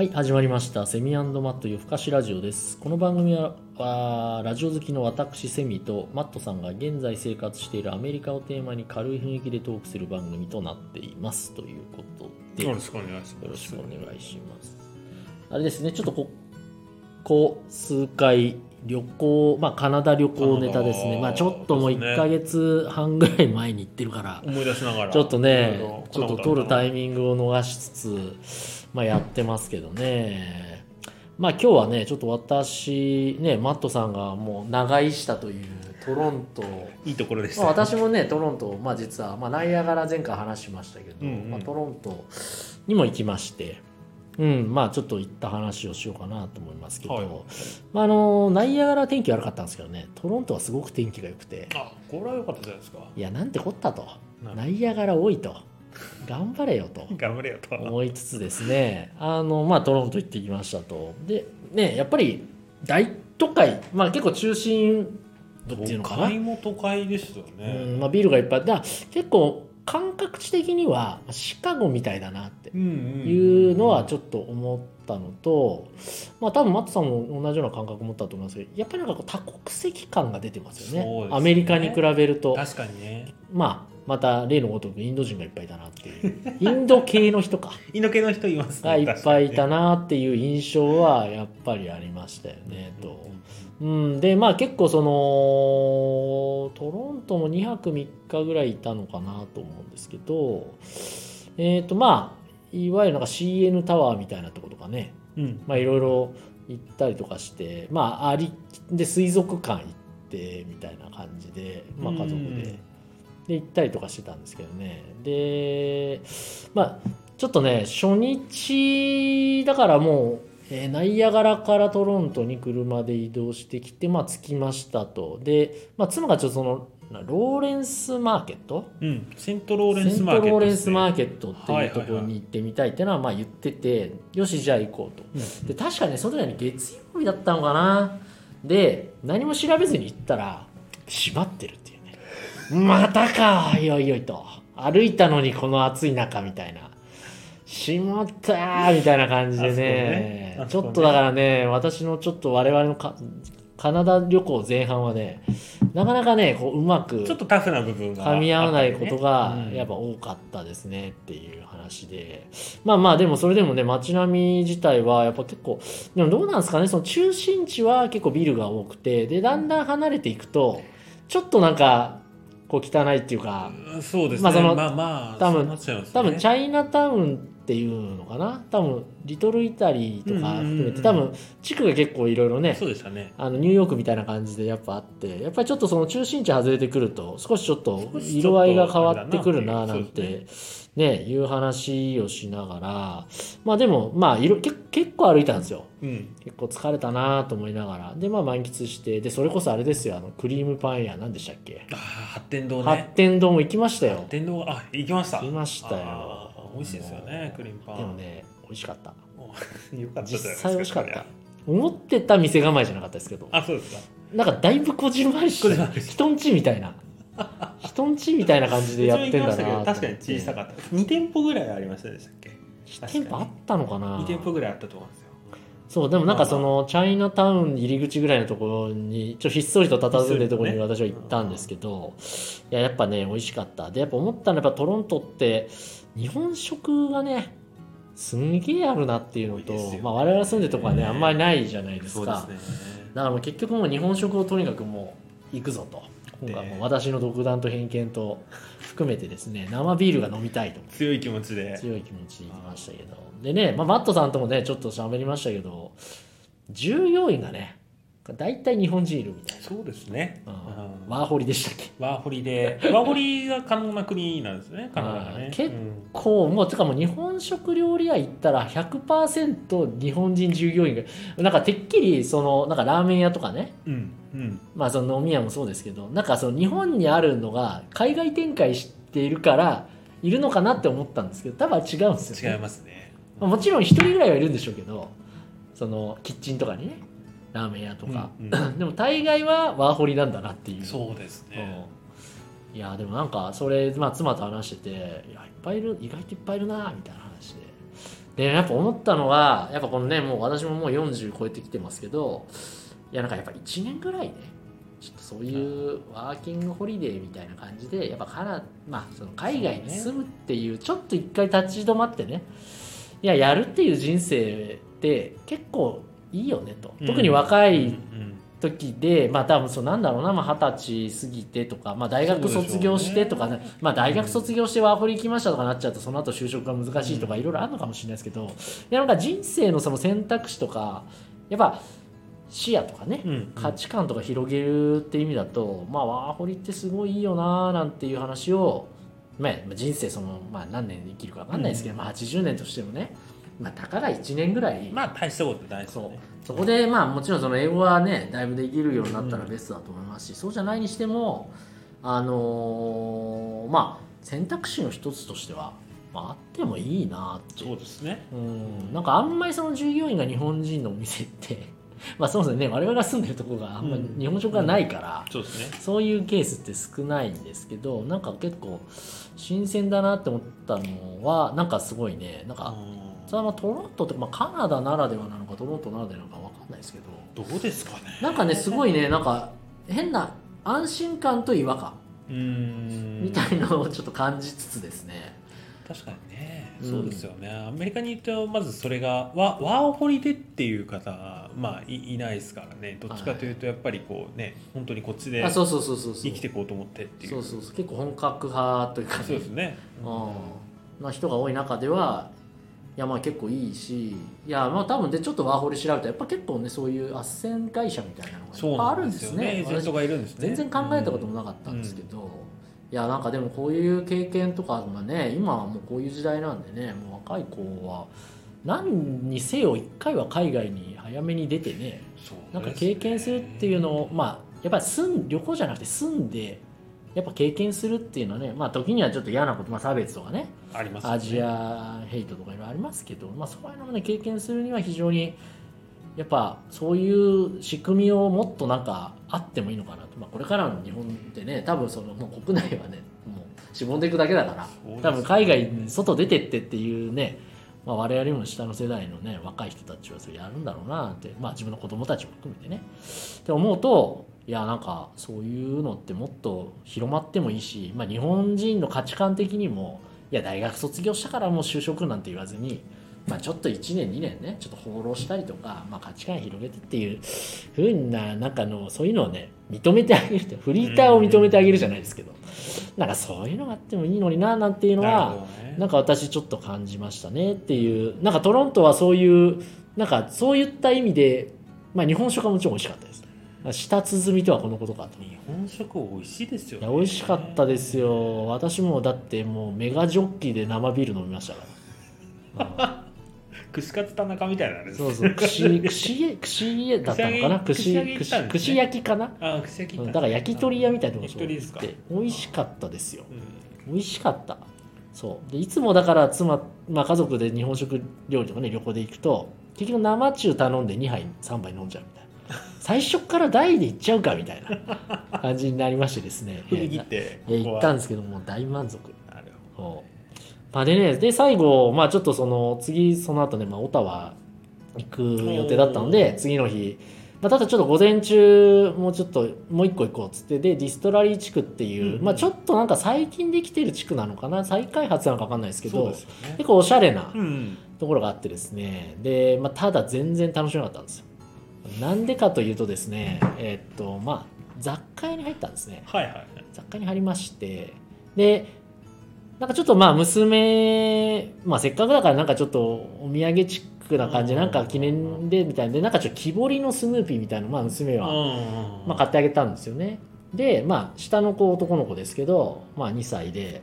はい、始まりました。セミマット夜更かしラジオです。この番組は、はラジオ好きの私セミとマットさんが現在生活しているアメリカをテーマに軽い雰囲気でトークする番組となっています。ということで、よよろしくお願いします。ろしくお願いします。あれですね、ちょっとここ数回旅行、まあカナダ旅行ネタですね。まあちょっともうですね1ヶ月半ぐらい前に行ってるから、思い出しながら。ちょっとねろ、ちょっと撮るタイミミングを逃しつつ、まあ、やってますけどね。まあ今日はね、ちょっと私、ね、マットさんがもう長居したというトロント、いいところでしまあ、た。私もね、トロント、まあ実は、まあナイアガラ前回話しましたけど、うんうんまあ、トロントにも行きまして、うん、まあちょっと行った話をしようかなと思いますけど、はいまああの、ナイアガラは天気悪かったんですけどね、トロントはすごく天気が良くて、あ、これは良かったじゃないですか。いや、なんてこったと。なナイアガラ多いと。頑張れよと 頑張れよと。思いつつですね、あの、まあ、トロント行ってきましたと。で、ね、やっぱり大都会、まあ結構中心部っていうのかな。都会も都会ですようね。んまあ、ビルがいっぱい。だ結構感覚値的にはシカゴみたいだなっていうのはちょっょっと思ったのと、まあ多分マットさんも同じような感覚持ったと思いますけど、やっぱりなんかこう多国籍感が出てますよね。ねアメリカに比べると。確かにね。まあ、また例のごとくインド人がいっぱいいたなっていう。インド系の人か。インド系の人いますね。がいっぱいいたな。なっていう印象はやっぱりありましたよね。うんとうん、でまあ結構そのトロントも2泊3日ぐらいいたのかなと思うんですけどえっ、とまあいわゆるなんか CN タワーみたいなところとかねうん。まあいろいろ行ったりとかしてまあありで水族館行ってみたいな感じで、まあ、家族うんで。で行ったりとかしてたんですけどねでまあちょっとね初日だからもう、えーナイアガラからトロントに車で移動してきてまあ着きましたとで、まあ、妻がちょっとそのなローレンスマーケット？うん。セントローレンセンスマーケット。トローレンスマーーケットってはいいうところに行ってみたいっていうのはまあ言っててよしじゃあ行こうと。ケで確かにねその時はね月曜日だったのかな。で何も調べずに行ったら閉まってるっていうね。またかいよいよいと。歩いたのにこの暑い中みたいな。閉まったーみたいな感じでね。あそこね。ちょっとだからね私のちょっと我々のカカナダ旅行前半はねなかなかねこううまくちょっとタフな部分が。噛み合わないことがうんやっぱ多かったですねっていう話で、まあまあでもそれでもね街並み自体はやっぱ結構でもどうなんですかねその中心地は結構ビルが多くてでだんだん離れていくとちょっとなんかこう汚いっていうかうんそうですね。まあそのまあまあ、多分多分チャイナタウンっていうのかな？多分リトルイタリーとか含めて多分地区が結構いろいろねそうでしたね。あのニューヨークみたいな感じでやっぱあってやっぱりちょっとその中心地外れてくると少しちょっと色合いが変わってくるなな。んてね。いう話をしながらまあでもまあいろけ結構歩いたんですよ。うん。結構疲れたなと思いながら。でまあ満喫してでそれこそあれですよあのクリームパン屋何でしたっけ？ああ、発展堂発ね。展堂も行きましたよ。発展堂、あ、行きました。行きましたよ美味しいですよね、クリームパン。でもね美味しかった。よかった実際美味しかった。思ってた店構えじゃなかったですけど。あ、そうですか。なんかだいぶこじんまりして人んちみたいな。人んちみたいな感じでやってんだな確かに小さかった。2店舗ぐらいありましたでしたっけ？店舗あったのかな？2店舗ぐらいあったと思うんですよ。そうでもなんかそのチャイナタウン入り口ぐらいのところにちょっとひっそりと佇んでるところに私は行ったんですけど、いややっぱね美味しかった。でやっぱ思ったのはやっぱトロントって日本食がねすんげえあるなっていうのと、ね。まあ、我々住んでるとこはねあんまりないじゃないですか。ね。だからもう結局もう日本食をとにかくもう行くぞと。今回もう私の独断と偏見と 含めてですね生ビールが飲みたいと。強い気持ちで。強い気持ちで行きましたけど。でね、まあ、マットさんともねちょっと喋りましたけど従業員がね大体日本人いるみたいそうですね。な、うんワーホリでしたっけ？ワーホリで、ワーホリが可能な国なんですね、カナダがね。結うんもうてかもう日本食料理屋行ったら100%日本人従業員がなんかてっきりそのなんかラーメン屋とかねうん。うん。まあその飲み屋もそうですけどなんかその日本にあるのが海外展開しているからいるのかなって思ったんですけど多分違うんですよ、ね、違いますね。まあもちろん一人ぐらいはいるんでしょうけどそのキッチンとかにねラーメン屋とか、うん でも大概はワーホリなんだなっていう。そうですね。うん。いやでもなんかそれ、まあ、妻と話してていやいっぱいいる意外といっぱいいるなみたいな話で。でやっぱ思ったのはやっぱこのねもう私ももう40超えてきてますけどいやなんかやっぱ1年ぐらいねちょっとそういうワーキングホリデーみたいな感じでやっぱカナ、まあ、その海外に住むっていうちょっと一回立ち止まってねいややるっていう人生って結構いいよねと。特に若いうん時で、まあ多分そうなんだろうな、まあ、20歳過ぎてとか、まあ、大学卒業してとかね。ね。まあ、大学卒業してワーホリ行きましたとかなっちゃうとその後就職が難しいとかいろいろあるのかもしれないですけどいやなんか人生のその選択肢とかやっぱ視野とかね、うんうん。価値観とか広げるって意味だと、まあ、ワーホリってすごいいいよなーなんていう話を、まあ、人生その、まあ、何年生きるか分かんないですけど、まあ、80年としてもね、まあ、たかが1年ぐらい、まあ大したことないね。そこでまあもちろんその英語はねだいぶできるようになったらベストだと思いますし、そうじゃないにしてもあのーまあ選択肢の一つとしては、まあ、あってもいいなって。そうですね。うん。なんかあんまりその従業員が日本人のお店って まあそもそもね。我々が住んでるところがあんまり日本食がないから、そうですね。そういうケースって少ないんですけどなんか結構新鮮だなって思ったのはなんかすごいね。なんかそれはまあトロントって、まあ、カナダならではなのかトロントならではなのか分かんないですけど。どうですかね。なんかねすごいねなんか変な安心感と違和感。みたいのをちょっと感じつつですね、確かにね、うん。そうですよね。アメリカに行ってまずそれがワワーホリでっていう方はまあいいないですからね。どっちかというとやっぱりこうね本当にこっちであそうそうそうそうそう。生きていこうと思ってっていう。そうそうそう。結構本格派というかね。そうですね。うん。な人が多い中ではいやまあ結構いいしいやまあ多分でちょっとワーホリ調べたらやっぱ結構ねそういう斡旋会社みたいなのがそういっぱいあるんですね。全然考えたこともなかったんですけど、いやなんかでもこういう経験とかがね今はもうこういう時代なんでねもう若い子は何にせよ一回は海外に早めに出てねそうなんか経験するっていうのをまあやっぱり住ん旅行じゃなくて住んでやっぱ経験するっていうのはねまあ時にはちょっと嫌なこと、まあ、差別とかねありますよね。アジアヘイトとかいろいろありますけど、まあ、そういうのをね経験するには非常にやっぱそういう仕組みをもっとなんかあってもいいのかなと、まあ、これからの日本ってね多分そのもう国内はねもうしぼんでいくだけだからね。多分海外に外出てってっていうね、まあ、我々よりも下の世代のね若い人たちはそれやるんだろうなって、まあ、自分の子供たちも含めてね。って思うといやなんかそういうのってもっと広まってもいいし、まあ、日本人の価値観的にもいや大学卒業したからもう就職なんて言わずに、まあ、ちょっと1年2年ねちょっと放浪したりとか、まあ、価値観広げてっていうふうななんかのそういうのをね認めてあげるってフリーターを認めてあげるじゃないですけど。なんかそういうのがあってもいいのにななんていうのはほどね。なんか私ちょっと感じましたねっていうなんかトロントはそういうなんかそういった意味で、まあ、日本食はもちろん美味しかったです。舌鼓みとはこのことかと。日本食美味しいですよいねや美味しかったですよ。私もだってもうメガジョッキで生ビール飲みましたから、串カツ田中みたいなあれうんです。そうそう。串 串串だったのかな？串串焼きかな、あ串焼きうんだから焼き鳥屋みたいなとこ焼き鳥ですか？行って美味しかったですよ。うん。美味しかった。そう。でいつもだから妻、まあ、家族で日本食料理とかね旅行で行くと結局生中頼んで2杯3杯飲んじゃうみたいな。最初から大で行っちゃうかみたいな感じになりましてですね。振り切ってえー行ったんですけどもう大満足。なるそうまあでねで最後まあちょっとその次その後ね、まあ、オタワ行く予定だったので次の日、まあ、ただちょっと午前中もうちょっともう一個行こうっつってでディストラリー地区っていう、うんまあ、ちょっとなんか最近できてる地区なのかな？再開発なのか分かんないですけどね。結構おしゃれなうんところがあってですねで、まあ、ただ全然楽しめなかったんですよ。なんでかというとですねえーっとまあ雑貨屋に入ったんですね。はいはい。雑貨に入りましてでなんかちょっとまあ娘、まあ、せっかくだからなんかちょっとお土産チックな感じでうんなんか記念でみたいでなんかちょっと木彫りのスヌーピーみたいなのまあ娘は、うんまあ、買ってあげたんですよね。でまあ下の子男の子ですけど、まあ、2歳で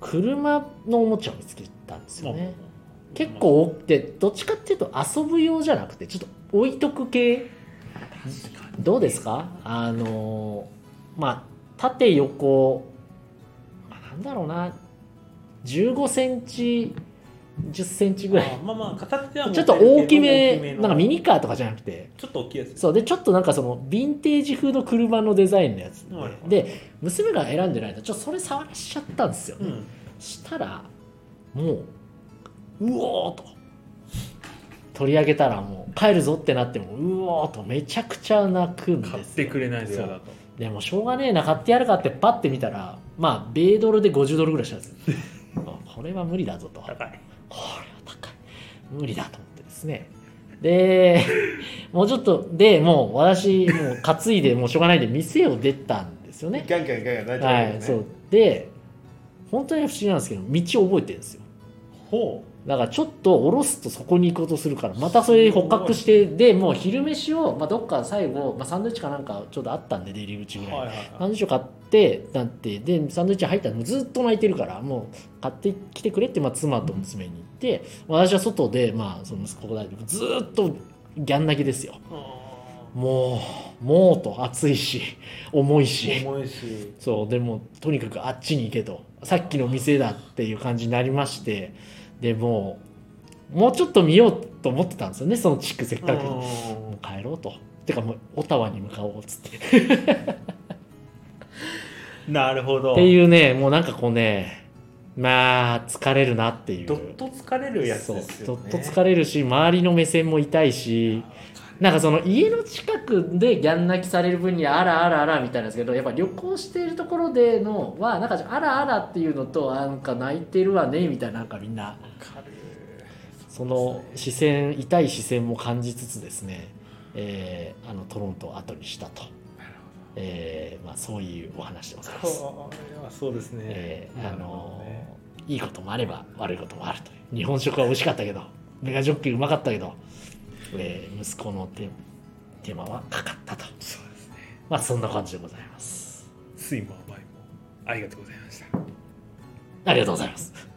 車のおもちゃを見つけたんですよね。結構多くてどっちかっていうと遊ぶ用じゃなくてちょっと置いとく系。どうですか？あのまあ縦横、まあ、なんだろうな。15センチ10センチぐらい。あまあまあ形ではちょっと大きめなんかミニカーとかじゃなくて。ちょっと大きいやつそう。でちょっとなんかそのヴィンテージ風の車のデザインのやつで,、はいで娘が選んでないとちょっとそれ触らしちゃったんですよ、うん。したらもううおーと。取り上げたらもう帰るぞってなってもうおーと。めちゃくちゃ泣くんですよ。買ってくれないと嫌だと。でもしょうがねえな買ってやるかってパッて見たらまあ米ドルで50ドルぐらいしたんですあこれは無理だぞと。これは高い。高い無理だと思ってですね。で もうちょっとでもう私もう担いでもうしょうがないんで店を出たんですよね。ガンガンガンガン泣いてるはいそう。で本当に不思議なんですけど道を覚えてるんですよ。ほだからちょっと下ろすとそこに行こうとするからまたそれ捕獲してでもう昼飯を、まあ、どっか最後、まあ、サンドイッチかなんかちょうどあったんで出入り口ぐらい、うはいはい。サンはいドイッチを買ってなってでサンドイッチ入ったらもうずっと泣いてるからもう買ってきてくれって、まあ、妻と娘に言って私は外で、まあ、その息子がずっとギャン泣きですよ。もうもうと暑いし重いし。重いし。そうでもとにかくあっちに行けと。さっきの店だっていう感じになりましてでもうもうちょっと見ようと思ってたんですよねその地区せっかく。もう帰ろうと。てかもうオタワに向かおうっつって。っ なるほど。ていうねもうなんかこうねまあ疲れるなっていう。どっと疲れるやつですよね。どっと疲れるし周りの目線も痛いしなんかその家の近くでギャン泣きされる分にはあらあらあらみたいなんですけどやっぱ旅行しているところでのはなんかあらあらっていうのとあなんか泣いてるわねみたいななんかみんな。その視線痛い視線も感じつつですね、えーあのトロントを後にしたと、えーまあ、そういうお話でございます。そうですね、えーあのどね。いいこともあれば悪いこともあるという。日本食は美味しかったけどメガジョッキうまかったけど、えー息子の手手間はかかったと。そうですね。まあそんな感じでございます。睡魔前もありがとうございました。ありがとうございます